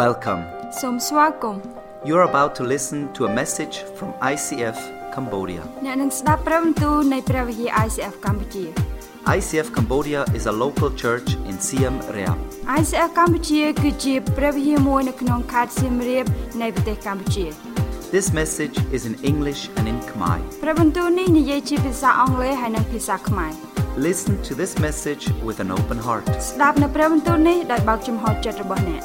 Welcome. សូមស្វាគមន៍ You're about to listen to a message from ICF Cambodia. អ្នកនឹងស្ដាប់ព្រះបន្ទូលនៃព្រះវិហារ ICF កម្ពុជា ICF Cambodia is a local church in Siem Reap. ICF កម្ពុជាគឺជាព្រះវិហារមួយនៅក្នុងខេត្តសៀមរាបនៃប្រទេសកម្ពុជា This message is in English and in Khmer. ព្រះបន្ទូលនេះនិយាយជាភាសាអង់គ្លេសហើយនិងភាសាខ្មែរ Listen to this message with an open heart. ស្ដាប់នៅព្រះបន្ទូលនេះដោយបើកចំហចិត្តរបស់អ្នក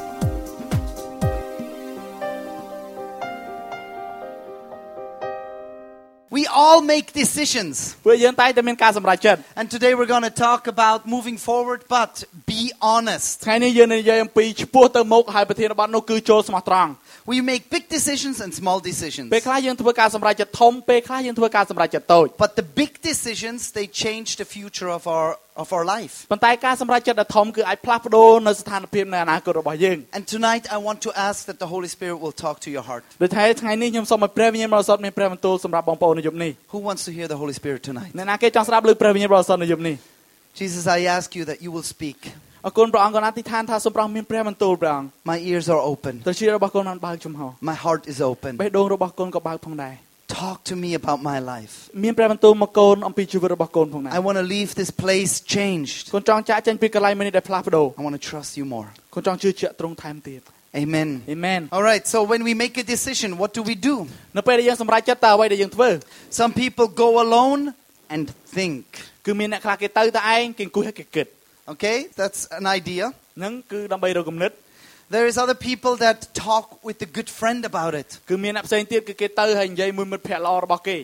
all make decisions. ពួកយើងតែងតែមានការសម្រេចចិត្ត And today we're going to talk about moving forward, but be honest. ថ្ងៃនេះយើងនឹងនិយាយអំពីឈ្មោះទៅមុខហើយប្រធានបទនោះគឺចូលស្មោះត្រង់ We make big decisions and small decisions. ពេលខ្លះយើងធ្វើការសម្រេចចិត្តធំពេលខ្លះយើងធ្វើការសម្រេចចិត្តតូច But the big decisions, they change the future of our, of our life. ប៉ុន្តែការសម្រេចចិត្តដ៏ធំគឺអាចផ្លាស់ប្ដូរនៅស្ថានភាពនៃអនាគតរបស់យើង And tonight I want to ask that the Holy Spirit will talk to your heart. ដូចថាថ្ងៃនេះខ្ញុំសូមឲ្យព្រះវិញ្ញាណបរិសុទ្ធមានព្រះបន្ទូលសម្រាប់បងប្អូននៅយប់នេះ Who wants to hear the Holy Spirit tonight? អ្នកណាគេចង់ស្ដាប់ឮព្រះវិញ្ញាណបរិសុទ្ធនៅយប់នេះ Jesus, I ask you that you will speak. អរគុណព្រះអង្គក៏អធិដ្ឋានថាសូមព្រះអង្គមានព្រះបន្ទូលព្រះអង្គ My ears are open. ទៅជារបស់កូនបានបើកចំហ My heart is open. បេះដូងរបស់កូនក៏បើកផងដែរ Talk to me about my life. មានព្រះបន្ទូលមកកូនអំពីជីវិតរបស់កូនផងដែរ I want to leave this place changed. កូនចង់ចាក់ចេញពីកន្លែងមួយនេះដែលផ្លាស់ប្ដូរ I want to trust you more. កូនចង់ជឿជាក់ទ្រង់ថែមទៀត Amen. អេមែន All right, so when we make a decision, what do we do? នៅពេលដែលយើងសម្រេចចិត្តតើអ្វីដែលយើងធ្វើ Some people go alone and think. គឺមានអ្នកខ្លះគេទៅតែឯងគេអង្គុយហើយគេគិត Okay, that's an idea. ហ្នឹងគឺដើម្បីរកគំនិត There is other people that talk with a good friend about it. គឺមានអ្នកផ្សេងទៀតគឺគេទៅហើយនិយាយមួយមិត្តភក្តិល្អរបស់គេ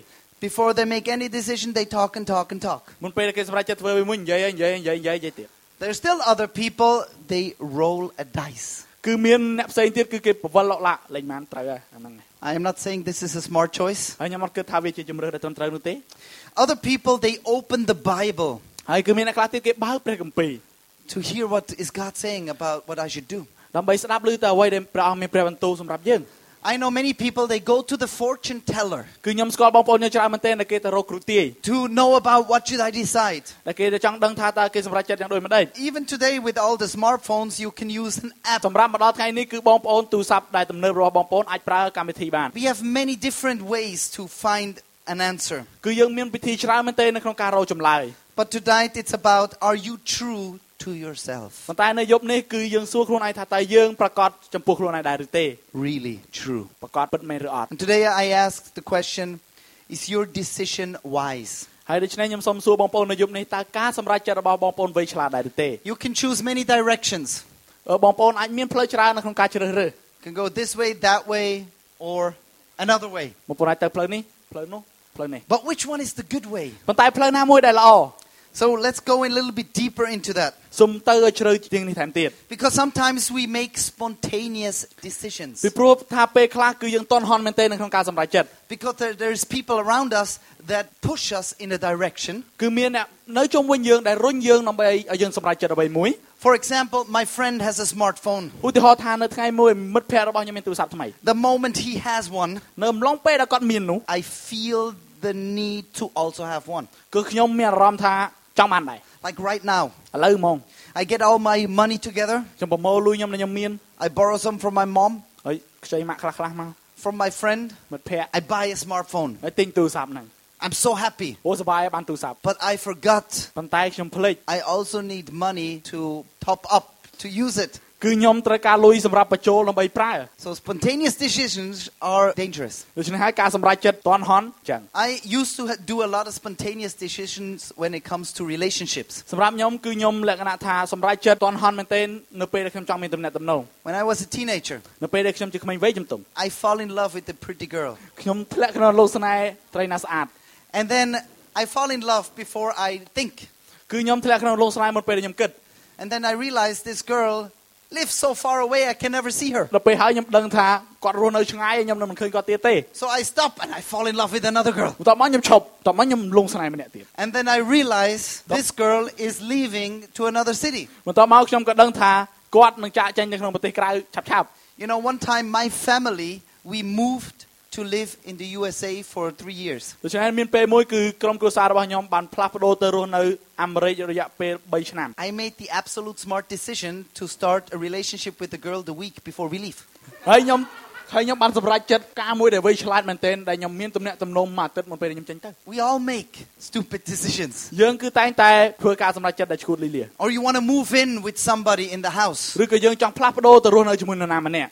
Before they make any decision, they talk and talk and talk. មុនពេលដែលគេសម្រេចចិត្តធ្វើវាមួយនិយាយហើយនិយាយនិយាយនិយាយនិយាយទៀត There's still other people, they roll a dice. គឺមានអ្នកផ្សេងទៀតគឺគេប្រវល់លោកឡាក់លេងបានត្រូវហើយអាហ្នឹងឯង I am not saying this is a smart choice. ហើយខ្ញុំអត់គិតថាវាជាជំរឿនដែលត្រឹមត្រូវនោះទេ Other people, they open the Bible ហើយគឺមានអ្នកខ្លះទៀតគេបើកព្រះគម្ពីរ to hear what is God saying about what I should do. ដើម្បីស្ដាប់ឮទៅអ្វីដែលព្រះអង្គមានព្រះបន្ទូលសម្រាប់យើង I know many people, they go to the fortune teller គឺខ្ញុំស្គាល់បងប្អូនយើងច្រើនមែនទែនដែលគេទៅរកគ្រូទាយ to know about what should I decide. ដែលគេទៅចង់ដឹងថាតើគេសម្រេចចិត្តយ៉ាងដូចម្ដេច Even today, with all the smartphones, you can use an app. សម្រាប់មកដល់ថ្ងៃនេះគឺបងប្អូនទូរស័ព្ទដែលទំនើបរបស់បងប្អូនអាចប្រើកម្មវិធីបាន We have many different ways to find an answer. គឺយើងមានវិធីច្រើនមែនទែននៅក្នុងការរកចម្លើយ But tonight, it's about are you true to yourself? ប៉ុន្តែនៅយប់នេះគឺយើងសួរខ្លួនឯងថាតើយើងប្រកាសចំពោះខ្លួនឯងដែរឬទេ Really true. ប្រកាសពិតមែនឬអត់ And today, I ask the question is your decision wise? ហើយដូច្នេះខ្ញុំសូមសួរបងប្អូននៅយប់នេះតើការសម្រេចចិត្តរបស់បងប្អូនវ័យឆ្លាតដែរឬទេ You can choose many directions. អឺបងប្អូនអាចមានផ្លូវច្រើននៅក្នុងការជ្រើសរើស You can go this way, that way, or another way. បងប្អូនអាចទៅផ្លូវនេះផ្លូវនោះផ្លូវនេះ But which one is the good way? ប៉ុន្តែផ្លូវណាមួយដែលល្អ So let's go a little bit deeper into that. សូមទៅឲ្យជ្រៅជាងនេះថែមទៀត Because sometimes we make spontaneous decisions. ពីព្រោះថាពេលខ្លះគឺយើងតន់ហន់មែនទែននៅក្នុងការសម្រេចចិត្ត Because there, there's people around us that push us in a direction. គឺមានអ្នកនៅជុំវិញយើងដែលរុញយើងដើម្បីឲ្យយើងសម្រេចចិត្តអ្វីមួយ For example, my friend has a smartphone. ឧទាហរណ៍ថានៅថ្ងៃមួយមិត្តភ័ក្តិរបស់ខ្ញុំមានទូរស័ព្ទថ្មី The moment he has one, នៅអំឡុងពេលដែលគាត់មាននោះ I feel the need to also have one. គឺខ្ញុំមានអារម្មណ៍ថា ចង់បានដែរ Like right now, ឥឡូវហ្មង I get all my money together. ខ្ញុំប្រមូលលុយខ្ញុំដែលខ្ញុំមាន I borrow some from my mom, ហើយខ្ចីម៉ាក់ខ្លះខ្លះៗមក from my friend. មិត្តភ័ក្តិ I buy a smartphone. ហើយទិញទូរស័ព្ទហ្នឹង I'm so happy. អូសប្បាយបានទូរស័ព្ទ But I forgot ប៉ុន្តែខ្ញុំភ្លេច I also need money to top up to use it. គឺខ្ញុំត្រូវការលុយសម្រាប់បញ្ចូលដើម្បីប្រើ So spontaneous decisions are dangerous. ដូច្នេះហើយការសម្រេចចិត្តតន់ហន់ចឹង I used to ha- do a lot of spontaneous decisions when it comes to relationships. សម្រាប់ខ្ញុំគឺខ្ញុំលក្ខណៈថាសម្រេចចិត្តតន់ហន់មែនទែននៅពេលដែលខ្ញុំចង់មានទំនាក់ទំនង When I was a teenager, នៅពេលដែលខ្ញុំជាក្មេងវ័យជំទង់ I fall in love with a pretty girl. ខ្ញុំធ្លាក់ក្នុងលោកស្នេហ៍ត្រីណាស្អាត And then I fall in love before I think. គឺខ្ញុំធ្លាក់ក្នុងលោកស្នេហ៍មុនពេលដែលខ្ញុំគិត And then I realized this girl lives so far away I can never see her. ដល់ពេលហើយខ្ញុំដឹងថាគាត់រស់នៅឆ្ងាយហើយខ្ញុំនៅមិនឃើញគាត់ទៀតទេ So I stop and I fall in love with another girl. បន្ទាប់មកខ្ញុំឈប់បន្ទាប់មកខ្ញុំលងស្នេហ៍ម្នាក់ទៀត And then I realize this girl is leaving to another city. បន្ទាប់មកខ្ញុំក៏ដឹងថាគាត់នឹងចាកចេញទៅក្នុងប្រទេសក្រៅឆាប់ឆាប់ You know, one time my family, we moved to live in the USA for three years. ដូច្នេះមានពេលមួយគឺក្រុមគ្រួសាររបស់ខ្ញុំបានផ្លាស់ប្ដូរទៅរស់នៅអាមេរិករយៈពេល3ឆ្នាំ I made the absolute smart decision to start a relationship with the girl the week before we leave. ហើយខ្ញុំហើយខ្ញុំបានសម្រេចចិត្តការមួយដែលវៃឆ្លាតមែនទែនដែលខ្ញុំមានទំនាក់ទំនងមួយអាទិត្យមុនពេលដែលខ្ញុំចេញទៅ We all make stupid decisions. យើងគឺតែងតែធ្វើការសម្រេចចិត្តដែលឈួតលីលា Or you want to move in with somebody in the house. ឬក៏យើងចង់ផ្លាស់ប្ដូរទៅរស់នៅជាមួយនរណាម្នាក់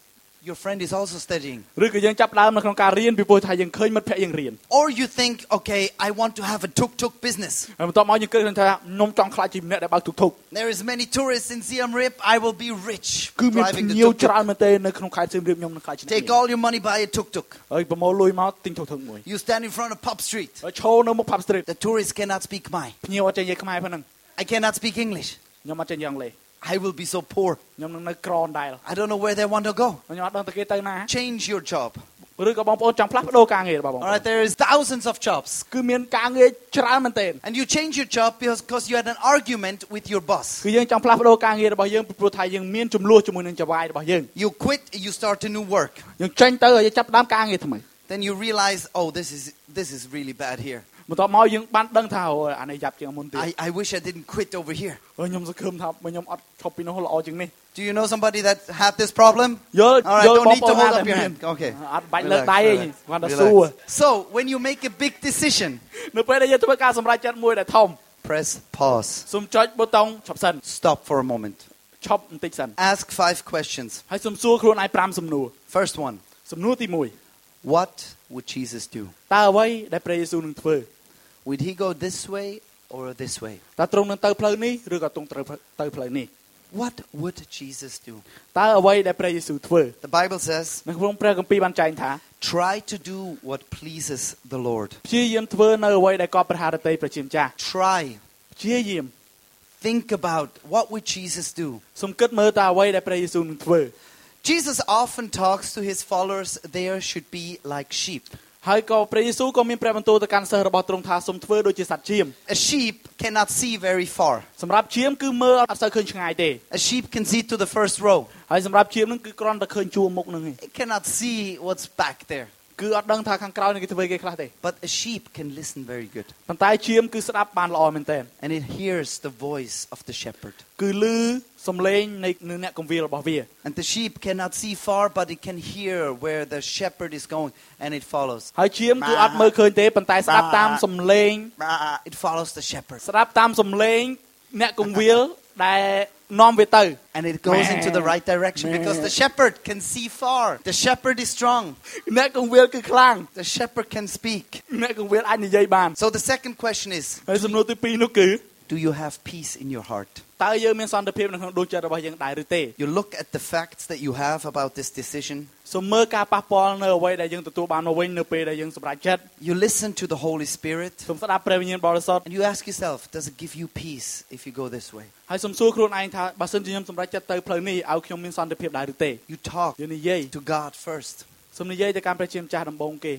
your friend is also studying. ឬក៏យើងចាប់ផ្ដើមនៅក្នុងការរៀនពីព្រោះថាយើងឃើញមិត្តភក្តិយើងរៀន Or you think, okay, I want to have a tuk tuk business. ហើយបន្ទាប់មកយើងគិតថាខ្ញុំចង់ខ្លាចជាម្នាក់ដែលបើកទុកទុក There is many tourists in Siam Reap. I will be rich គឺមាន driving the ភ្ញៀវ tuk ច្រើន tuk. មែនទេនៅក្នុងខេត្តសៀមរាបខ្ញុំនឹងខ្លាចជាអ្នក Take មាន all your money, buy a tuk tuk. ហើយប្រមូលលុយមកទិញទុកទុកមួយ You stand in front of Pop Street. ហើយឈរនៅមុខ Pub Street The tourists cannot speak Khmer. ភ្ញៀវអត់ចេះនិយាយខ្មែរប៉ុណ្ណឹង I cannot speak English. ខ្ញុំអត់ចេះនិយាយអង់គ្លេស I will be so poor. ខ្ញុំនឹងនៅក្រនដែរ I don't know where they want to go. ខ្ញុំអត់ដឹងទៅគេទៅណា Change your job. ឬក៏បងប្អូនចង់ផ្លាស់ប្ដូរការងាររបស់បង All ប្អូន right, there is thousands of jobs. គឺមានការងារច្រើនមែនទែន And you change your job because, because you had an argument with your boss. គឺយើងចង់ផ្លាស់ប្ដូរការងាររបស់យើងពីព្រោះថាយើងមានចំនួនជាមួយនឹងចៅហ្វាយរបស់យើង You quit, you start a new work. យើងចេញទៅហើយយើងចាប់ផ្ដើមការងារថ្មី Then you realize, oh, this is this is really bad here. បន្ទាប់មកយើងបានដឹងថាអូអានេះយ៉ាប់ជាងមុនទៀត I, I wish I didn't quit over here. ហើយខ្ញុំសង្ឃឹមថាបើខ្ញុំអត់ឈប់ពីនោះល្អជាងនេះ Do you know somebody that had this problem? យល់ All right, យល់ don't បង need ប្អូ to នណា hold ដែល up your មាន hand. Okay. អត់បាច់លើក Relax, ដៃទេ relax, គាត់តែ relax. សួរ So, when you make a big decision, នៅពេលដែលយើងធ្វើការសម្រេចចិត្តមួយដែលធំ press pause. សូមចុចប៊ូតុងឈប់សិន Stop for a moment. ឈប់បន្តិចសិន Ask five questions. ហើយសូមសួរខ្លួនឯង5សំណួរ First one សំណួរទី What would Jesus do? 1តើអ្វីដែលព្រះយេស៊ូវនឹងធ្វើ Would he go this way or this way? តើទ្រង់នឹងទៅផ្លូវនេះឬក៏ទ្រង់ត្រូវទៅផ្លូវនេះ What would Jesus do? តើអ្វីដែលព្រះយេស៊ូវធ្វើ The Bible says, នៅក្នុងព្រះគម្ពីរបានចែងថា try to do what pleases the Lord. ព្យាយាមធ្វើនៅអ្វីដែលកប់ព្រះハរតីព្រះជាម្ចាស់ Try. ព្យាយាម Think about what would Jesus do? សូមគិតមើលតើអ្វីដែលព្រះយេស៊ូវនឹងធ្វើ Jesus often talks to his followers there should be like sheep. ហើយក៏ព្រះយេស៊ូវក៏មានព្រះបន្ទូលទៅកាន់សិស្សរបស់ទ្រង់ថាសូមធ្វើដូចជាសត្វជៀម A sheep cannot see very far. សម្រាប់ជៀមគឺមើលអត់សូវឃើញឆ្ងាយទេ A sheep can see to the first row. ហើយសម្រាប់ជៀមនឹងគឺគ្រាន់តែឃើញជួរមុខនឹងឯង It cannot see what's back there. គឺអត់ដឹងថាខាងក្រោយនឹងគេធ្វើគេខ្លះទេ But a sheep can listen very good. ប៉ុន្តែជៀមគឺស្ដាប់បានល្អមែនទែន And it hears the voice of the shepherd. គឺឮសំឡេងនៃនៃអ្នកគង្វាលរបស់វា And the sheep cannot see far, but it can hear where the shepherd is going, and it follows. ហើយជៀមគឺអត់មើលឃើញទេប៉ុន្តែស្ដាប់តាមសំឡេង Brah, It follows the shepherd. ស្ដាប់តាមសំឡេងអ្នកគង្វាលដែល នាំវាទៅ And it goes into the right direction because the shepherd can see far. The shepherd is strong. អ្នកគង្វាលគឺខ្លាំង The shepherd can speak. អ្នកគង្វាលអាចនិយាយបាន So the second question is ហើយសំណួរទី2នោះគឺ Do you have peace in your heart? តើយើងមានសន្តិភាពនៅក្នុងដួងចិត្តរបស់យើងដែរឬទេ You look at the facts that you have about this decision. សូមមើលការប៉ះពាល់នៅអ្វីដែលយើងទទួលបានមកវិញនៅពេលដែលយើងសម្រេចចិត្ត You listen to the Holy Spirit. សូមស្ដាប់ព្រះវិញ្ញាណបរិសុទ្ធ And you ask yourself, does it give you peace if you go this way? ហើយសូមសួរខ្លួនឯងថាបើសិនជាខ្ញុំសម្រេចចិត្តទៅផ្លូវនេះឲ្យខ្ញុំមានសន្តិភាពដែរឬទេ You talk យើងនិយាយ to God first. សូមនិយាយទៅកាន់ព្រះជាម្ចាស់ដំបូងគេ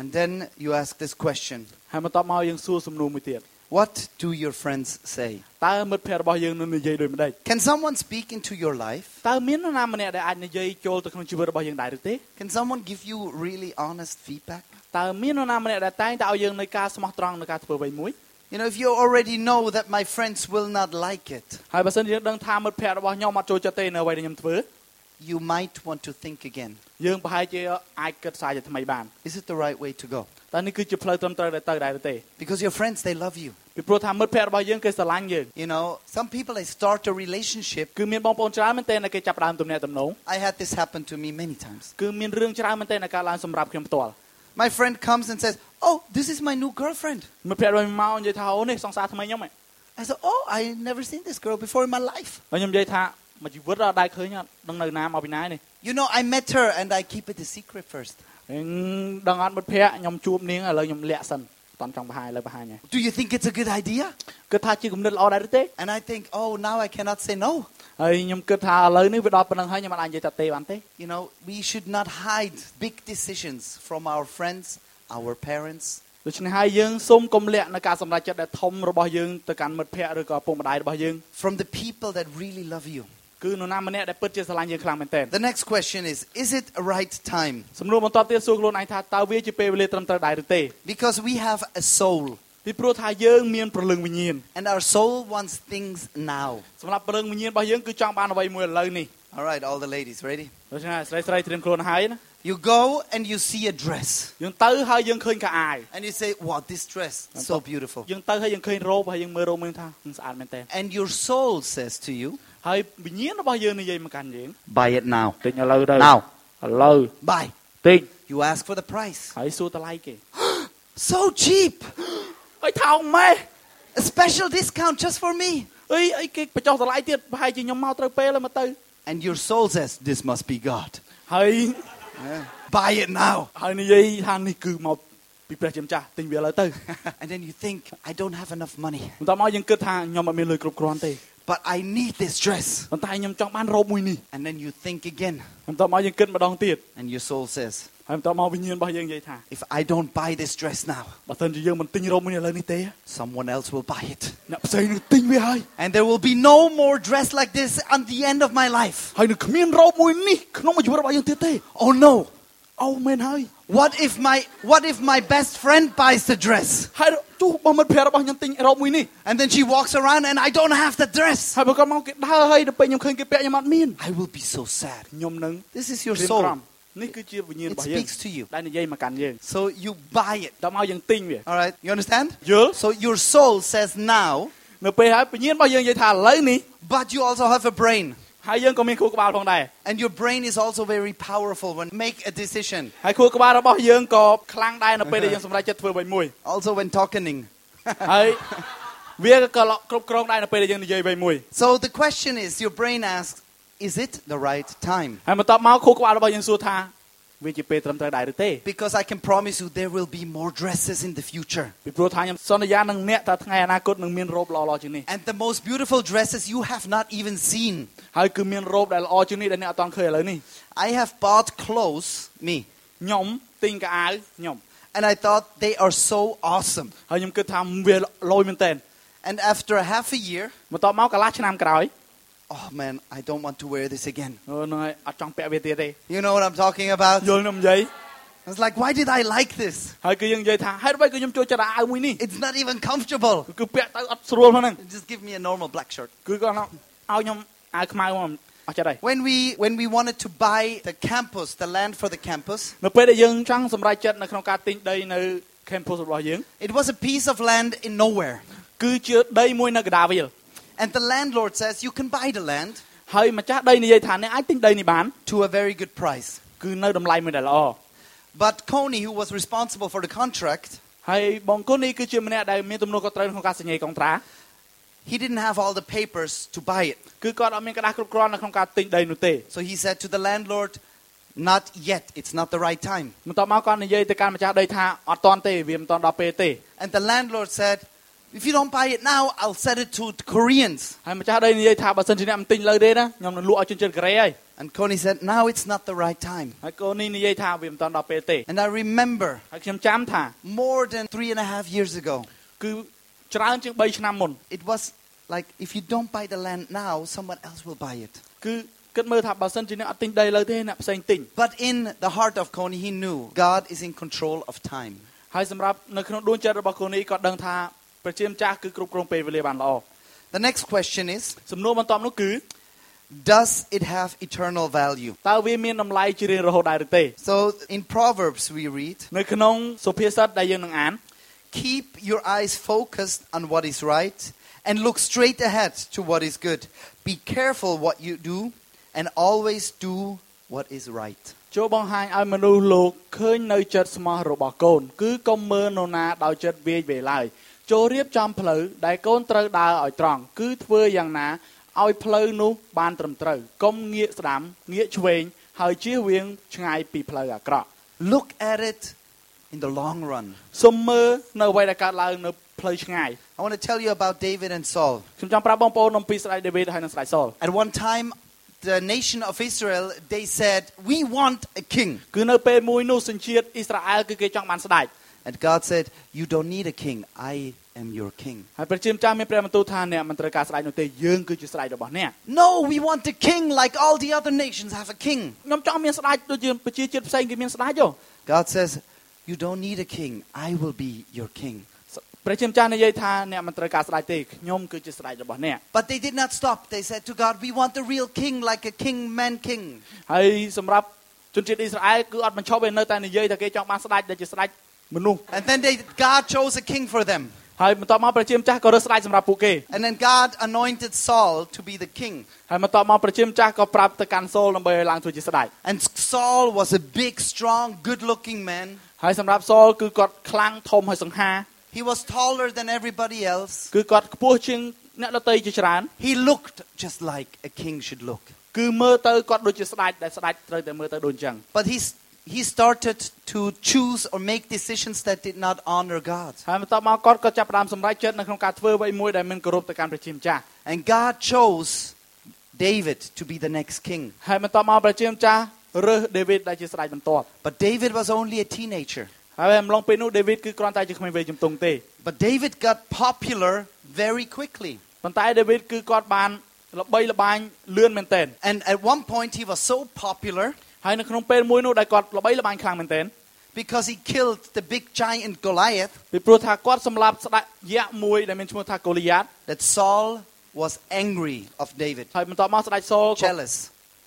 And then you ask this question ហើយបន្ទាប់មកយើងសួរសំណួរមួយទៀត What do your friends say? តើមិត្តភ័ក្តិរបស់យើងនឹងនិយាយដូចម្ដេច Can someone speak into your life? តើមាននរណាម្នាក់ដែលអាចនិយាយចូលទៅក្នុងជីវិតរបស់យើងដែរឬទេ Can someone give you really honest feedback? តើមាននរណាម្នាក់ដែលតែងតែឲ្យយើងនៅការស្មោះត្រង់នៅការធ្វើអ្វីមួយ You know, if you already know that my friends will not like it, ហើយបើសិនជាយើងដឹងថាមិត្តភ័ក្តិរបស់ខ្ញុំអត់ចូលចិត្តទេនៅអ្វីដែលខ្ញុំធ្វើ you might want to think again. យើងប្រហែលជាអាចគិតសារជាថ្មីបាន Is it the right way to go? តើនេះគឺជាផ្លូវត្រឹមត្រូវដែលទៅដែរឬទេ Because your friends, they love you. ពីព្រោះថាមិត្តភ័ក្តិរបស់យើងគេស្រឡាញ់យើង You know, some people, they start a relationship. គឺមានបងប្អូនច្រើនមែនទែនដែលគេចាប់ផ្ដើមទំនាក់ទំនង I had this happen to me many times. គឺមានរឿងច្រើនមែនទែនដែលកើតឡើងសម្រាប់ខ្ញុំផ្ទាល់ My friend comes and says, Oh, this is my new girlfriend. មិត្តភ័ក្តិរបស់ខ្ញុំមកនិយាយថាអូនេះសង្សារថ្មីខ្ញុំហ៎ I said, Oh, I never seen this girl before in my life. ហើយខ្ញុំនិយាយថាមួយជីវិតអត់ដែលឃើញអត់ដឹងនៅណាមកពីណានេះ You know, I met her and I keep it a secret first. អឺដឹងអត់មិត្តភ័ក្តិខ្ញុំជួបនាងឥឡូវខ្ញុំលាក់សិនអ ត់តន់ចង់បង្ហាញឥឡូវបង្ហាញហើយ Do you think it's a good idea? គិតថាជាគំនិតល្អដែរឬទេ And I think, Oh, now I cannot say no. ហើយខ្ញុំគិតថាឥឡូវនេះវាដល់ប៉ុណ្្នឹងហើយខ្ញុំអាចនិយាយថាទេបានទេ You know, we should not hide big decisions from our friends, our parents, ដូច្នេះហើយយើងសូមកុំលាក់នៅការសម្រេចចិត្តដែលធំរបស់យើងទៅកាន់មិត្តភ័ក្តិឬក៏ឪពុកម្ដាយរបស់យើង from the people that really love you. គឺនរណាម្នាក់ដែលពិតជាស្រឡាញ់យើងខ្លាំងមែនទែន The next question is Is it a right time? សំណួរបន្ទាប់ទៀតសួរខ្លួនឯងថាតើវាជាពេលវេលាត្រឹមត្រូវដែរឬទេ Because we have a soul, ពីព្រោះថាយើងមានព្រលឹងវិញ្ញាណ and our soul wants things now. សម្រាប់ព្រលឹងវិញ្ញាណរបស់យើងគឺចង់បានអ្វីមួយឥឡូវនេះ All right, all the ladies, ready? ដូច្នេះស្រីស្រីត្រៀមខ្លួនហើយណា You go and you see a dress, យើងទៅហើយយើងឃើញកៅអាវ and you say, Wow, this dress is so beautiful. យើងទៅហើយយើងឃើញរ៉ូបហើយយើងមើលរ៉ូបមើលថានឹងស្អាតមែនទែន And your soul says to you, ហើយវិញ្ញាណរបស់យើងនិយាយមកកាន់យើង Buy it now. ទិញឥឡូវទៅ Now. ឥឡូវ Buy. ទិញ You ask for the price. ហើយសួរតម្លៃគេ So cheap! ហើយថោកម៉េះ A special discount just for me. អីអីគេបញ្ចុះតម្លៃទៀតប្រហែលជាខ្ញុំមកត្រូវពេលហើយមកទៅ And your soul says, This must be God. ហើយ Buy it now. ហើយនិយាយថានេះគឺមកពីព្រះជាម្ចាស់ទិញវាឥឡូវទៅ and then you think, I don't have enough money, បន្ទាប់មកយើងគិតថាខ្ញុំអត់មានលុយគ្រប់គ្រាន់ទេ but I need this dress. ប៉ុន្តែខ្ញុំចង់បានរ៉ូបមួយនេះ And then you think again, បន្ទាប់មកយើងគិតម្ដងទៀត and your soul says, ហើយបន្ទាប់មកវិញ្ញាណរបស់យើងនិយាយថា If I don't buy this dress now, បើមិនជាយើងមិនទិញរ៉ូបមួយនេះឥឡូវនេះទេ someone else will buy it. អ្នកផ្សេងនឹងទិញវាហើយ And there will be no more dress like this at the end of my life. ហើយនឹងគ្មានរ៉ូបមួយនេះក្នុងជីវិតរបស់យើងទៀតទេ Oh no. អូមែនហើយ What if my what if my best friend buys the dress? ហើយទោះបើមិត្តភ័ក្តិរបស់ខ្ញុំទិញរ៉ូបមួយនេះ And then she walks around and I don't have the dress. ហើយបើគាត់មកគេដើរហើយដល់ពេលខ្ញុំឃើញគេពាក់ខ្ញុំអត់មាន I will be so sad. ខ្ញុំនឹង This is your ត្រៀមក្រំ soul. នេះគឺជាវិញ្ញាណ It របស់យើង speaks to you. ដែលនិយាយមកកាន់យើង So you buy it. ដល់មកយើងទិញវា All right. You understand? យល់ So your soul says now, នៅពេលហើយវិញ្ញាណរបស់យើងនិយាយថាឥឡូវនេះ but you also have a brain. ហើយយើងក៏មានខួរក្បាលផងដែរ And your brain is also very powerful when make a decision. ហើយខួរក្បាលរបស់យើងក៏ខ្លាំងដែរនៅពេលដែលយើងសម្រេចចិត្តធ្វើអ្វីមួយ Also when talking. ហើយវាក៏គ្រប់គ្រងដែរនៅពេលដែលយើងនិយាយអ្វីមួយ So the question is, your brain asks, is it the right time? ហើយបន្ទាប់មកខួរក្បាលរបស់យើងសួរថា វាជាពេលត្រឹមត្រូវដែរឬទេ Because I can promise you there will be more dresses in the future. ពីព្រោះថាខ្ញុំសន្យានឹងអ្នកថាថ្ងៃអនាគតនឹងមានរ៉ូបល្អៗជាងនេះ And the most beautiful dresses you have not even seen. ហើយគឺមានរ៉ូបដែលល្អជាងនេះដែលអ្នកអត់តន់ឃើញឥឡូវនេះ I have bought clothes, me, ខ្ញុំទិញកៅអៅខ្ញុំ and I thought they are so awesome. ហើយខ្ញុំគិតថាវាលយមែនតើ And after a half a year, បន្ទាប់មកកន្លះឆ្នាំក្រោយ oh man, I don't want to wear this again. អឺហ្នឹងហើយអត់ចង់ពាក់វាទៀតទេ You know what I'm talking about? យល់ខ្ញុំនិយាយ I was like, why did I like this? ហើយគឺយើងនិយាយថាហេតុអ្វីក៏ខ្ញុំចូលចិត្តអាវមួយនេះ It's not even comfortable. គឺពាក់ទៅអត់ស្រួលផងហ្នឹង Just give me a normal black shirt. គឺគាត់ឲ្យខ្ញុំអាវខ្មៅមកអត់ចិត្តហើយ When we when we wanted to buy the campus, the land for the campus, នៅពេលដែលយើងចង់សម្រេចចិត្តនៅក្នុងការទិញដីនៅ campus របស់យើង it was a piece of land in nowhere. គឺជាដីមួយនៅកដាវិល And the landlord says, You can buy the land to a very good price. But Connie, who was responsible for the contract, he didn't have all the papers to buy it. So he said to the landlord, Not yet, it's not the right time. And the landlord said, if you don't buy it now, I'll sell it to the Koreans. ហើយម្ចាស់ដីនិយាយថាបើសិនជាអ្នកមិនទិញលើទេណាខ្ញុំនឹងលក់ឲ្យជនជាតិកូរ៉េហើយ And Coney said, now it's not the right time. ហើយកូននេះនិយាយថាវាមិនតាន់ដល់ពេលទេ And I remember ហើយខ្ញុំចាំថា more than three and a half years ago, គឺច្រើនជាង3ឆ្នាំមុន it was like, if you don't buy the land now, someone else will buy it. គឺគិតមើលថាបើសិនជាអ្នកអត់ទិញដីលើទេអ្នកផ្សេងទិញ But in the heart of Coney, he knew God is in control of time. ហើយសម្រាប់នៅក្នុងដួងចិត្តរបស់កូននេះគាត់ដឹងថា ប្រជាម្ចាស់គឺគ្រប់គ្រងពេលវេលាបានល្អ The next question is, សំណួរបន្ទាប់នោះគឺ does it have eternal value? តើវាមានតម្លៃជារៀងរហូតដែរឬទេ So in Proverbs, we read, នៅក្នុងសុភាសិតដែលយើងនឹងអាន Keep your eyes focused on what is right and look straight ahead to what is good. Be careful what you do and always do what is right. ចូលបង្ហាញឲ្យមនុស្សលោកឃើញនៅចិត្តស្មោះរបស់កូន គឺកុំមើលនរណាដោយចិត្តវាយវេឡើយ ចូលរៀបចំផ្លូវដែលកូនត្រូវដើរឲ្យត្រង់គឺធ្វើយ៉ាងណាឲ្យផ្លូវនោះបានត្រឹមត្រូវកុំងាកស្ដាំងាកឆ្វេងហើយជៀសវាងឆ្ងាយពីផ្លូវអាក្រក់ Look at it in the long run. សូមមើលនៅអ្វីដែលកើតឡើងនៅផ្លូវឆ្ងាយ I want to tell you about David and Saul. ខ្ញុំចង់ប្រាប់បងប្អូនអំពីស្ដេចដាវីតហើយនិងស្ដេចសល At one time, the nation of Israel, they said, We want a king. គឺនៅពេលមួយនោះសញ្ជាតិអ៊ីស្រាអែលគឺគេចង់បានស្ដេច And God said, You don't need a king. I am your king. ហើយព្រះជាម្ចាស់មានព្រះបន្ទូលថាអ្នកមិនត្រូវការស្ដេចនោះទេយើងគឺជាស្ដេចរបស់អ្នក No, we want a king like all the other nations have a king. ខ្ញុំចង់មានស្ដេចដូចជាប្រជាជាតិផ្សេងគេមានស្ដេចយោ God says, You don't need a king. I will be your king. ព្រះជាម្ចាស់និយាយថាអ្នកមិនត្រូវការស្ដេចទេខ្ញុំគឺជាស្ដេចរបស់អ្នក But they did not stop. They said to God, We want a real king, like a king, man king. ហើយសម្រាប់ជនជាតិអ៊ីស្រាអែលគឺអត់បញ្ឈប់ទេនៅតែនិយាយថាគេចង់បានស្ដេចដែលជាស្ដេច មនុស្ស And then they, God chose a king for them. ហើយបន្ទាប់មកព្រះជាម្ចាស់ក៏រើសស្ដេចសម្រាប់ពួកគេ And then God anointed Saul to be the king. ហើយបន្ទាប់មកព្រះជាម្ចាស់ក៏ប្រាប់ទៅកាន់សូលដើម្បីឲ្យឡើងធ្វើជាស្ដេច And Saul was a big, strong, good looking man. ហើយសម្រាប់សូលគឺគាត់ខ្លាំងធំហើយសង្ហា He was taller than everybody else. គឺគាត់ខ្ពស់ជាងអ្នកដទៃជាច្រើន He looked just like a king should look. គឺមើលទៅគាត់ដូចជាស្ដេចដែលស្ដេចត្រូវតែមើលទៅដូចអញ្ចឹង But he, he started to choose or make decisions that did not honor God. ហើយបន្ទាប់មកគាត់ក៏ចាប់ផ្ដើមសម្រេចចិត្តនៅក្នុងការធ្វើអ្វីមួយដែលមិនគោរពទៅកាន់ព្រះជាម្ចាស់ And God chose David to be the next king. ហើយបន្ទាប់មកព្រះជាម្ចាស់រើសដេវីតដែលជាស្ដេចបន្ទាប់ But David was only a teenager. ហើយអំឡុងពេលនោះដេវីតគឺគ្រាន់តែជាក្មេងវ័យជំទង់ទេ But David got popular very quickly. ប៉ុន្តែដេវីតគឺគាត់បានល្បីល្បាញលឿនមែនទែន And at one point, he was so popular ហើយនៅក្នុងពេលមួយនោះដែលគាត់ល្បីល្បាញខ្លាំងមែនទែន because he killed the big giant Goliath ពីព្រោះថាគាត់សម្លាប់ស្ដេចយក្សមួយដែលមានឈ្មោះថាកូលីយ៉ាត that Saul was angry of David, ហើយបន្ទាប់មកស្ដេចសូលក៏ jealous,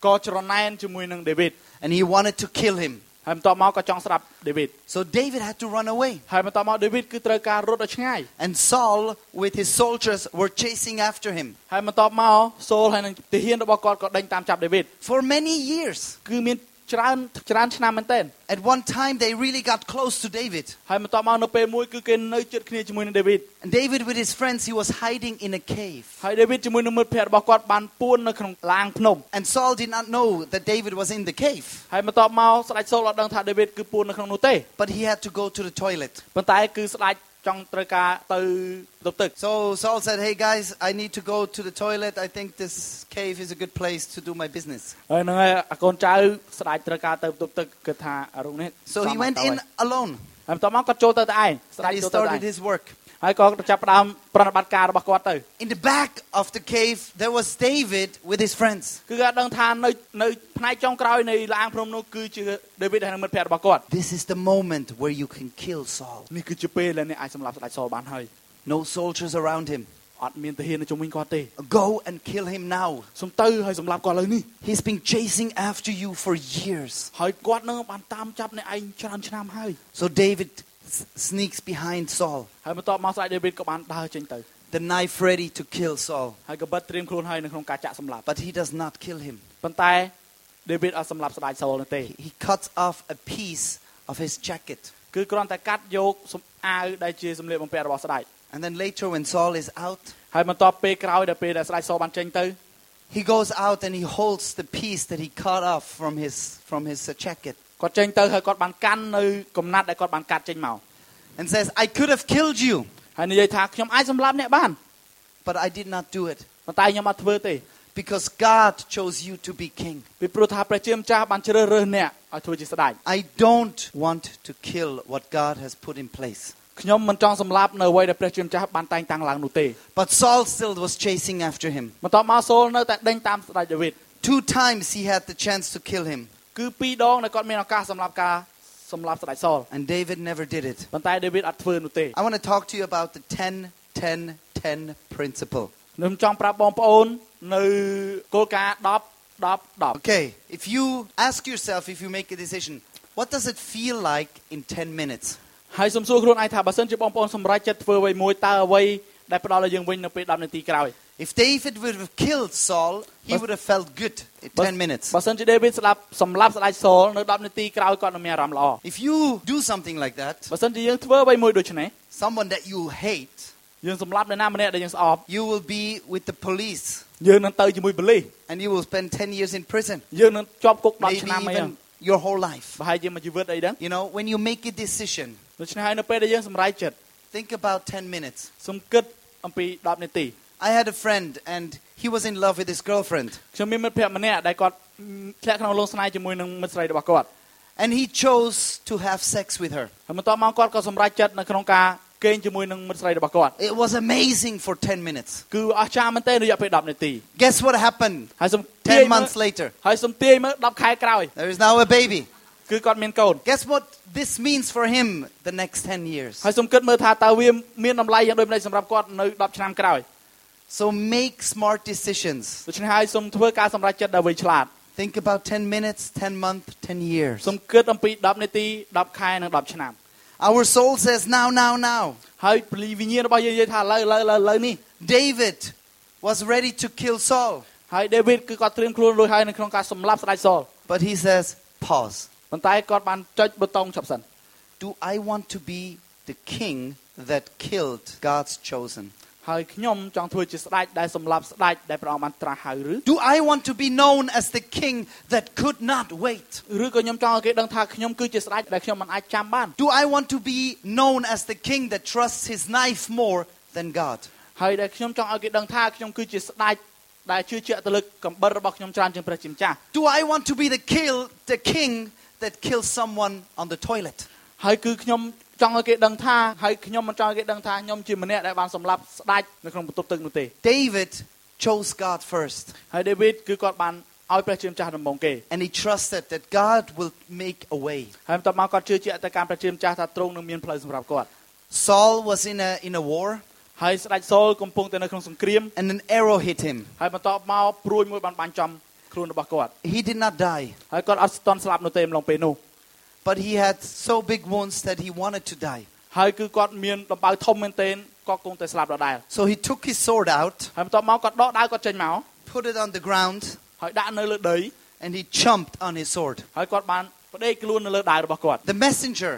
ក៏ច្រណែនជាមួយនឹងដេវីត and he wanted to kill him. ហើយបន្ទាប់មកក៏ចង់ស្ដាប់ដេវីត So David had to run away. ហើយបន្ទាប់មកដេវីតគឺត្រូវការរត់ឲ្យឆ្ងាយ And Saul, with his soldiers, were chasing after him ហើយបន្ទាប់មកសូលហើយនឹងទាហានរបស់គាត់ក៏ដេញតាមចាប់ដេវីត for many years. គឺមាន ច្រើនច្រើនឆ្នាំមែនទែន At one time, they really got close to David. ហើយបន្ទាប់មកនៅពេលមួយគឺគេនៅជិតគ្នាជាមួយនឹងដេវីត And David, with his friends, he was hiding in a cave. ហើយដេវីតជាមួយនឹងមិត្តភ័ក្តិរបស់គាត់បានពួននៅក្នុងឡាងភ្នំ And Saul did not know that David was in the cave, ហើយបន្ទាប់មកស្ដេចសូលអត់ដឹងថាដេវីតគឺពួននៅក្នុងនោះទេ but he had to go to the toilet. ប៉ុន្តែគឺស្ដេច ចង់ត្រូវការទៅទៅទឹក So Saul said, Hey guys, I need to go to the toilet. I think this cave is a good place to do my business. ហើយហ្នឹងហើយអាកូនចៅស្ដេចត្រូវការទៅទៅទឹកគិតថាអារុងនេះ So he សម went ទៅហើយ in alone ហើយបន្ទាប់មកគាត់ចូលទៅតែឯងស្ដេច and he ចូលទៅតែឯ started ង his work. ហើយក៏ចាប់ផ្ដើមប្រតិបត្តិការរបស់គាត់ទៅ In the back of the cave, there was David with his friends. គឺគាត់ដឹងថានៅនៅផ្នែកចុងក្រោយនៃឡាងភ្នំនោះគឺជាដេវីតហើយនឹងមិត្តភ័ក្តិរបស់គាត់ This is the moment where you can kill Saul. នេះគឺជាពេលដែលអ្នកអាចសម្លាប់ស្ដេចសូលបានហើយ No soldiers around him. អត់មានទាហាននៅជុំវិញគាត់ទេ Go and kill him now. សុំទៅហើយសម្លាប់គាត់ឥឡូវនេះ He's been chasing after you for years. ហើយគាត់នឹងបានតាមចាប់អ្នកឯងច្រើនឆ្នាំហើយ So David s- sneaks behind Saul, ហើយបន្ទាប់មកស្ដេចដេវីតក៏បានដើរចេញទៅ the knife ready to kill Saul. ហើយក៏បិទត្រៀមខ្លួនហើយនៅក្នុងការចាក់សម្លាប់ But he does not kill him. ប៉ុន្តែដេវីតអត់សម្លាប់ស្ដេចសូលនោះទេ He cuts off a piece of his jacket. គឺគ្រាន់តែកាត់យកសម្អាវដែលជាសម្លៀកបំពាក់របស់ស្ដេច And then later, when Saul is out, ហើយបន្ទាប់ពេលក្រោយដែលពេលដែលស្ដេចសូលបានចេញទៅ he goes out and he holds the piece that he cut off from his, from his uh, jacket គាត់ចេញទៅហើយគាត់បានកាន់នៅកំណាត់ដែលគាត់បានកាត់ចេញមក and says, I could have killed you, ហើយនិយាយថាខ្ញុំអាចសម្លាប់អ្នកបាន but I did not do it ប៉ុន្តែខ្ញុំអត់ធ្វើទេ because God chose you to be king. ពីព្រោះថាព្រះជាម្ចាស់បានជ្រើសរើសអ្នកឲ្យធ្វើជាស្ដេច I don't want to kill what God has put in place. ខ្ញុំមិនចង់សម្លាប់នៅអ្វីដែលព្រះជាម្ចាស់បានតែងតាំងឡើងនោះទេ But Saul still was chasing after him. បន្ទាប់មកសូលនៅតែដេញតាមស្ដេចដាវីត Two times he had the chance to kill him, គឺពីរដងដែលគាត់មានឱកាសសម្រាប់ការសម្លាប់ស្ដេចសូល and David never did it. ប៉ុន្តែដាវីតអត់ធ្វើនោះទេ I want to talk to you about the 10 10 10 principle. ខ្ញុំចង់ប្រាប់បងប្អូននៅគោលការណ៍10 10 10 Okay, if you ask yourself, if you make a decision, what does it feel like in 10 minutes? ហើយសំសួរខ្លួនឯងថាបើសិនជាបងប្អូនសម្រេចចិត្តធ្វើអ្វីមួយតើអ្វីដែលផ្ដល់ឲ្យយើងវិញនៅពេល10នាទីក្រោយ If David would have killed Saul, he Bas- would have felt good in 10 minutes. បើសិនជាដេវីតស្លាប់សម្លាប់ស្ដេចសូលនៅ10នាទីក្រោយគាត់នឹងមានអារម្មណ៍ល្អ If you do something like that, បើសិនជាយើងធ្វើអ្វីមួយដូចនេះ someone that you hate, យើងសម្លាប់នរណាម្នាក់ដែលយើងស្អប់ you will be with the police យើងនឹងទៅជាមួយប៉ូលីស and you will spend 10 years in prison, យើងនឹងជាប់គុក10 maybe ឆ្នាំអីហ្នឹង even your whole life. ប្រហែលជាមួយជីវិតអីហ្នឹង You know, when you make a decision, ដូច្នេះហើយនៅពេលដែលយើងសម្រេចចិត្ត think about 10 minutes. សុំគិតអំពី10នាទី I had a friend and he was in love with his girlfriend. ខ្ញុំមានមិត្តភក្តិម្នាក់ដែលគាត់ធ្លាក់ក្នុងលងស្នេហ៍ជាមួយនឹងមិត្តស្រីរបស់គាត់ And he chose to have sex with her. ហើយបន្ទាប់មកគាត់ក៏សម្រេចចិត្តនៅក្នុងការគេងជាមួយនឹងមិត្តស្រីរបស់គាត់ It was amazing for 10 minutes. គឺអស្ចារ្យមែនទែនរយៈពេល10នាទី Guess what happened ហើយសំទាយ 10 មើល months later? ហើយសំទាយមើល10ខែក្រោយ There is now a baby. គឺគាត់មានកូន Guess what this means for him the next 10 years? ហើយសូមគិតមើលថាតើវាមានតម្លៃយ៉ាងដូចម្តេចសម្រាប់គាត់នៅ10ឆ្នាំក្រោយ So make smart decisions. ដូច្នេះហើយសូមធ្វើការសម្រេចចិត្តដែលវៃឆ្លាត Think about 10 minutes, 10 months, 10 years. សូមគិតអំពី10នាទី10ខែនិង10ឆ្នាំ Our soul says now, now, now. ហើយពលីវិញ្ញាណរបស់យើងនិយាយថាឥឡូវឥឡូវឥឡូវឥឡូវនេះ David was ready to kill Saul, ហើយដេវីតគឺគាត់ត្រៀមខ្លួនរួចហើយនៅក្នុងការសម្លាប់ស្ដេចសល but he says, pause. ប៉ុន្តែគាត់បានចុចប៊ូតុងឈប់សិន Do I want to be the king that killed God's chosen? ហើយខ្ញុំចង់ធ្វើជាស្ដេចដែលសម្លាប់ស្ដេចដែលព្រះអង្គបានត្រាស់ហៅឬ Do I want to be known as the king that could not wait? ឬក៏ខ្ញុំចង់ឲ្យគេដឹងថាខ្ញុំគឺជាស្ដេចដែលខ្ញុំមិនអាចចាំបាន Do I want to be known as the king that trusts his knife more than God? ហើយដែលខ្ញុំចង់ឲ្យគេដឹងថាខ្ញុំគឺជាស្ដេចដែលជឿជាក់ទៅលើកំបិតរបស់ខ្ញុំច្រើនជាងព្រះជាម្ចាស់ Do I want to be the kill the king that kills someone on the toilet? ហើយគឺខ្ញុំ ចង់ឲ្យគេដឹងថាហើយខ្ញុំមិនចង់ឲ្យគេដឹងថាខ្ញុំជាម្នាក់ដែលបានសម្លាប់ស្ដេចនៅក្នុងបន្ទប់ទឹកនោះទេ David chose God first, ហើយដេវីតគឺគាត់បានឲ្យព្រះជាម្ចាស់ដំបូងគេ and he trusted that God will make a way. ហើយបន្ទាប់មកគាត់ជឿជាក់ទៅកាន់ព្រះជាម្ចាស់ថាទ្រង់នឹងមានផ្លូវសម្រាប់គាត់ Saul was in a in a war, ហើយស្ដេចសូលកំពុងតែនៅក្នុងសង្គ្រាម and an arrow hit him. ហើយបន្ទាប់មកព្រួយមួយបានបាញ់ចំខ្លួនរបស់គាត់ He did not die, ហើយគាត់អត់ស្ទាន់ស្លាប់នោះទេម្លងពេលនោះ but he had so big wounds that he wanted to die. ហើយគឺគាត់មានដំបៅធំមែនទែនគាត់គង់តែស្លាប់ដដែល So he took his sword out, ហើយបន្ទាប់មកគាត់ដកដាវគាត់ចេញមក put it on the ground, ហើយដាក់នៅលើដី and he jumped on his sword. ហើយគាត់បានផ្ដេកខ្លួននៅលើដាវរបស់គាត់ The messenger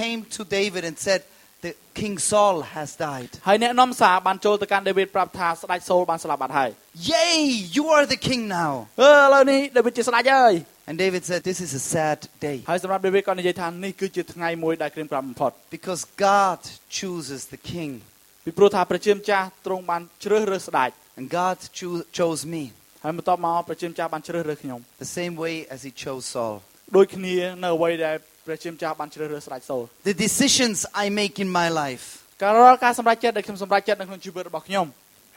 came to David and said, "The King Saul has died." ហើយអ្នកនាំសារបានចូលទៅកាន់ដេវីតប្រាប់ថាស្ដេចសូលបានស្លាប់បាត់ហើយ Yay, you are the king now. អឺឥឡូវនេះដេវីតជាស្ដេចហើយ And David said, This is a sad day ហើយសម្រាប់ដេវីតគាត់និយាយថានេះគឺជាថ្ងៃមួយដែលក្រៀមក្រំបំផុត because God chooses the king, ពីព្រោះថាព្រះជាម្ចាស់ទ្រង់បានជ្រើសរើសស្ដេច and God cho- chose me ហើយបន្ទាប់មកព្រះជាម្ចាស់បានជ្រើសរើសខ្ញុំ the same way as He chose Saul. ដូចគ្នានៅអ្វីដែលព្រះជាម្ចាស់បានជ្រើសរើសស្ដេចសូល The decisions I make in my life ការរាល់ការសម្រេចចិត្តដែលខ្ញុំសម្រេចចិត្តនៅក្នុងជីវិតរបស់ខ្ញុំ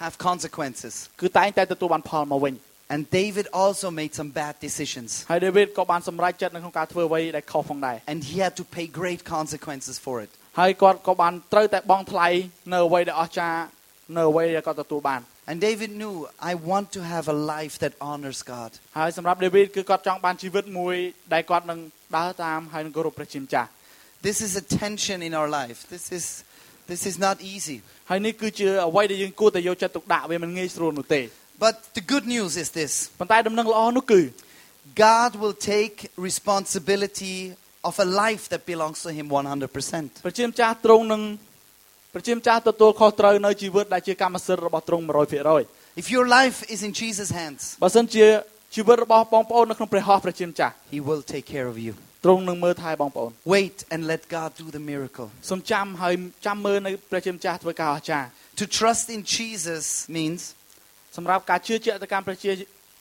have consequences. គឺតែងតែទទួលបានផលមកវិញ And David also made some bad decisions, ហើយដេវីតក៏បានសម្រេចចិត្តនៅក្នុងការធ្វើអ្វីដែលខុសផងដែរ and he had to pay great consequences for it. ហើយគាត់ក៏បានត្រូវតែបង់ថ្លៃនៅអ្វីដែលអស្ចារ្យនៅអ្វីដែលគាត់ទទួលបាន And David knew, I want to have a life that honors God. ហើយសម្រាប់ដេវីតគឺគាត់ចង់បានជីវិតមួយដែលគាត់នឹងដើរតាមហើយនឹងគោរពព្រះជាម្ចាស់ This is a tension in our life. This is, this is not easy. ហើយនេះគឺជាអ្វីដែលយើងគួរតែយកចិត្តទុកដាក់វាមិនងាយស្រួលនោះទេ But the good news is this ប៉ុន្តែដំណឹងល្អនោះគឺ God will take responsibility of a life that belongs to Him 100%. ព្រះជាម្ចាស់ទ្រង់នឹងព្រះជាម្ចាស់ទទួលខុសត្រូវនៅជីវិតដែលជាកម្មសិទ្ធិរបស់ទ្រង់100% If your life is in Jesus' hands, បើសិនជាជីវិតរបស់បងប្អូននៅក្នុងព្រះហស្ថព្រះជាម្ចាស់ He will take care of you. ទ្រង់នឹងមើលថែបងប្អូន Wait and let God do the miracle. សូមចាំហើយចាំមើលនៅព្រះជាម្ចាស់ធ្វើការអស្ចារ្យ To trust in Jesus means សម្រាប់ការជឿជាក់ទៅកាន់ព្រះជា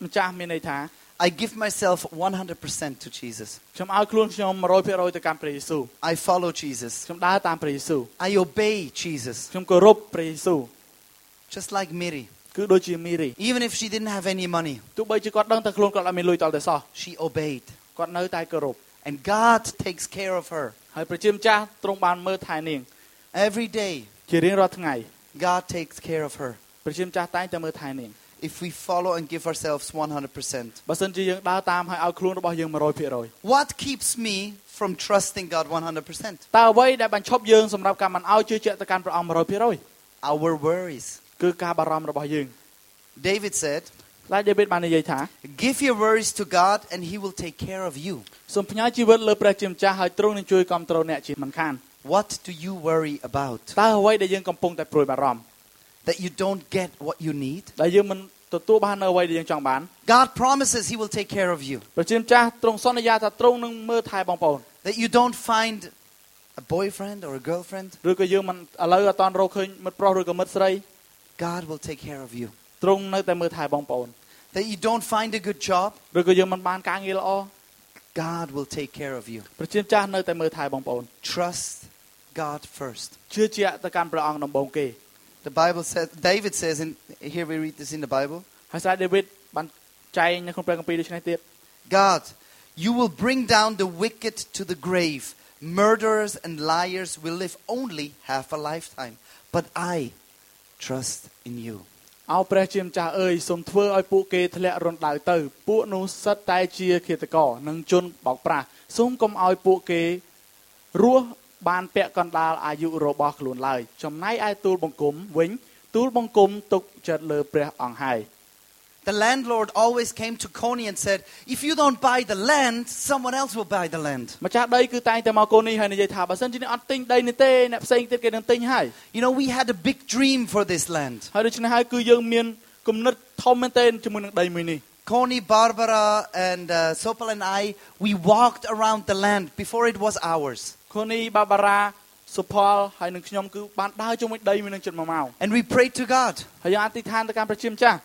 ម្ចាស់មានន័យថា I give myself 100% to Jesus. ខ្ញុំឲ្យខ្លួនខ្ញុំ100%ទៅកាន់ព្រះយេស៊ូវ I follow Jesus. ខ្ញុំដើរតាមព្រះយេស៊ូវ I obey Jesus. ខ្ញុំគោរពព្រះយេស៊ូវ Just like Miri. គឺដូចជាមីរី Even if she didn't have any money, ទោះបីជាគាត់ដឹងតែខ្លួនគាត់អត់មានលុយតល់តែសោះ she obeyed. គាត់នៅតែគោរព And God takes care of her. ហើយព្រះជាម្ចាស់ទ្រង់បានមើលថែនាង Every day, ជារៀងរាល់ថ្ងៃ God takes care of her. ព្រះជាម្ចាស់តែងតែមើលថែនាង If we follow and give ourselves 100%. បើសិនជាយើងដើរតាមហើយឲ្យខ្លួនរបស់យើង100% What keeps me from trusting God 100%? តើអ្វីដែលបញ្ឈប់យើងសម្រាប់ការមិនឲ្យជឿជាក់ទៅកាន់ព្រះអង្គ100% Our worries. គឺការបារម្ភរបស់យើង David said, តែដេវីតបាននិយាយថា Give your worries to God and He will take care of you. សូមផ្ញើជីវិតលើព្រះជាម្ចាស់ហើយទ្រង់នឹងជួយគ្រប់គ្រងអ្នកជាមិនខាន What do you worry about? តើអ្វីដែលយើងកំពុងតែព្រួយបារម្ភ That you don't get what you need? ដែលយើងមិនទទួលបាននៅអ្វីដែលយើងចង់បាន God promises He will take care of you. ព្រះជាម្ចាស់ទ្រង់សន្យាថាទ្រង់នឹងមើលថែបងប្អូន That you don't find a boyfriend or a girlfriend ឬក៏យើងមិនឥឡូវអត់តន់រកឃើញមិត្តប្រុសឬក៏មិត្តស្រី God will take care of you. ទ្រង់នៅតែមើលថែបងប្អូន That you don't find a good job, ឬក៏យើងមិនបានការងារល្អ God will take care of you. ព្រះជាម្ចាស់នៅតែមើលថែបងប្អូន Trust God first. ជឿជាក់ទៅកាន់ព្រះអង្គដំបូងគេ The Bible says, David says, in, here we read this in the Bible ហើយស្ដេចដេវីតបានចែងនៅក្នុងព្រះគម្ពីរដូចនេះទៀត God, you will bring down the wicked to the grave. Murderers and liars will live only half a lifetime. But I trust in you. អោព្រះជាម្ចាស់អើយសូមធ្វើឲ្យពួកគេធ្លាក់រណ្ដៅទៅ ពួកនោះសិតតែជាឃាតករនិងជនបោកប្រាស់សូមកុំឲ្យពួកគេរស់ បានពាក់កណ្ដាលអាយុរបស់ខ្លួនឡើយចំណែកឯទូលបង្គំវិញទូលបង្គំទុកចិត្តលើព្រះអង្គហើយ The landlord always came to Connie and said, "If you don't buy the land, someone else will buy the land." You know we had a big dream for this land. ហើយដូច្នេះហើយគឺយើងមានគំនិតធំមែនទែនជាមួយនឹងដីមួយនេះ Connie, Barbara, and uh, Sopal and I, we walked around the land before it was ours. ខូនីបាបារ៉ាសុផលហើយនឹងខ្ញុំគឺបានដើរជាមួយដីមួយនឹងជិត1ម៉ោង And we prayed to God, ហើយយើងអធិដ្ឋានទៅកាន់ព្រះជាម្ចាស់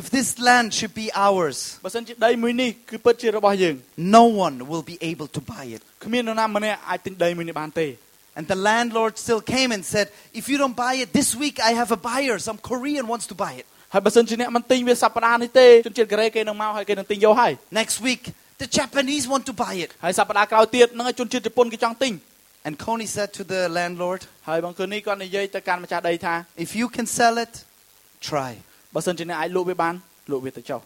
if this land should be ours, បើសិនជាដីមួយនេះគឺពិតជារបស់យើង no one will be able to buy it. គ្មាននរណាម្នាក់អាចទិញដីមួយនេះបានទេ And the landlord still came and said, If you don't buy it this week, I have a buyer. Some Korean wants to buy it. ហើយបើសិនជាអ្នកមិនទិញវាសប្តាហ៍នេះទេជនជាតិកូរ៉េគេនឹងមកហើយគេនឹងទិញយកហើយ Next week, the Japanese want to buy it. ហើយសប្តាហ៍ក្រោយទៀតនឹងឲ្យជនជាតិជប៉ុនគេចង់ទិញ And Coney said to the landlord, ហើយបង្គន់នេះគាត់និយាយទៅកាន់ម្ចាស់ដីថា If you can sell it, try. បើសិនជាអ្នកអាចលក់វាបានលក់វាទៅចុះ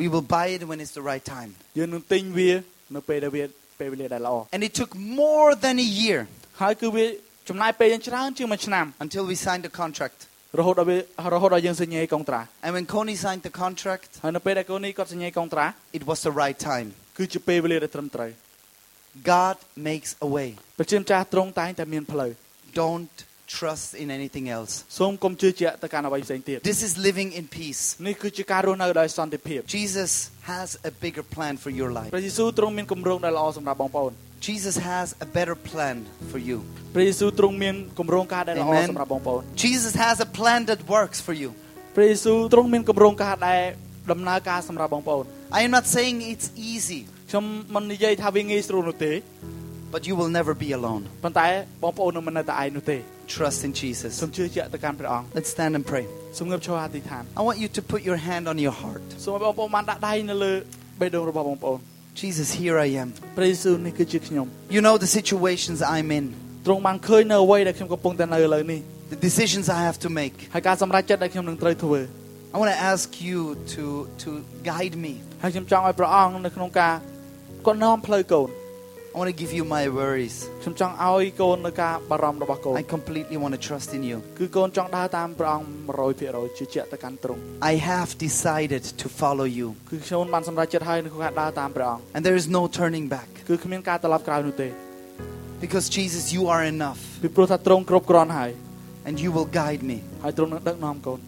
We will buy it when it's the right time. យើងនឹងទិញវានៅពេលដែលវាពេលវេលាដែលល្អ And it took more than a year ហើយគឺវាចំណាយពេលយ៉ាងច្រើនជាងមួយឆ្នាំ until we signed the contract. រហូតដល់វារហូតដល់យើងសញ្ញេកុងត្រា And when Coney signed the contract, ហើយនៅពេលដែលកូននេះគាត់សញ្ញេកុងត្រា it was the right time. គឺជាពេលវេលាដែលត្រឹមត្រូវ God makes a way. ព្រះជាម្ចាស់ទ្រង់តែងតែមានផ្លូវ Don't trust in anything else. សូមកុំជឿជាក់ទៅកាន់អ្វីផ្សេងទៀត This is living in peace. នេះគឺជាការរស់នៅដោយសន្តិភាព Jesus has a bigger plan for your life. ព្រះយេស៊ូវទ្រង់មានគម្រោងដែលល្អសម្រាប់បងប្អូន Jesus has a better plan for you. ព្រះយេស៊ូវទ្រង់មានគម្រោងការដែលល្អ Amen. សម្រាប់បងប្អូន Jesus has a plan that works for you. ព្រះយេស៊ូវទ្រង់មានគម្រោងការដែលដំណើរការសម្រាប់បងប្អូន I am not saying it's easy, ខ្ញុំមិននិយាយថាវាងាយស្រួលនោះទេ but you will never be alone. ប៉ុន្តែបងប្អូននឹងមិននៅតែឯងនោះទេ Trust in Jesus. សូមជឿជាក់ទៅកាន់ព្រះអង្គ Let's stand and pray. សូមងើបឈរអធិដ្ឋាន I want you to put your hand on your heart. សូមឲ្យបងប្អូនបានដាក់ដៃនៅលើបេះដូងរបស់បងប្អូន Jesus, here I am. ព្រះយេស៊ូវនេះគឺជាខ្ញុំ You know the situations I'm in, ទ្រង់បានឃើញនៅអ្វីដែលខ្ញុំកំពុងតែនៅឥឡូវនេះ the decisions I have to make. ហើយការសម្រេចចិត្តដែលខ្ញុំនឹងត្រូវធ្វើ I want to ask you to, to guide me. ហើយខ្ញុំចង់ឲ្យព្រះអង្គនៅក្នុងការគាត់នាំផ្លូវកូន I want to give you my worries. ខ្ញុំចង់ឲ្យកូននៅការបារម្ភរបស់កូន I completely want to trust in you. គឺកូនចង់ដើរតាមព្រះអង្គ100%ជឿជាក់ទៅកាន់ទ្រង់ I have decided to follow you, គឺខ្ញុំបានសម្រេចចិត្តហើយនៅក្នុងការដើរតាមព្រះអង្គ and there is no turning back គឺគ្មានការត្រឡប់ក្រោយនោះទេ because Jesus, you are enough, ពីព្រោះថាទ្រង់គ្រប់គ្រាន់ហើយ and you will guide me. ហើយទ្រង់នឹងដឹកនាំកូន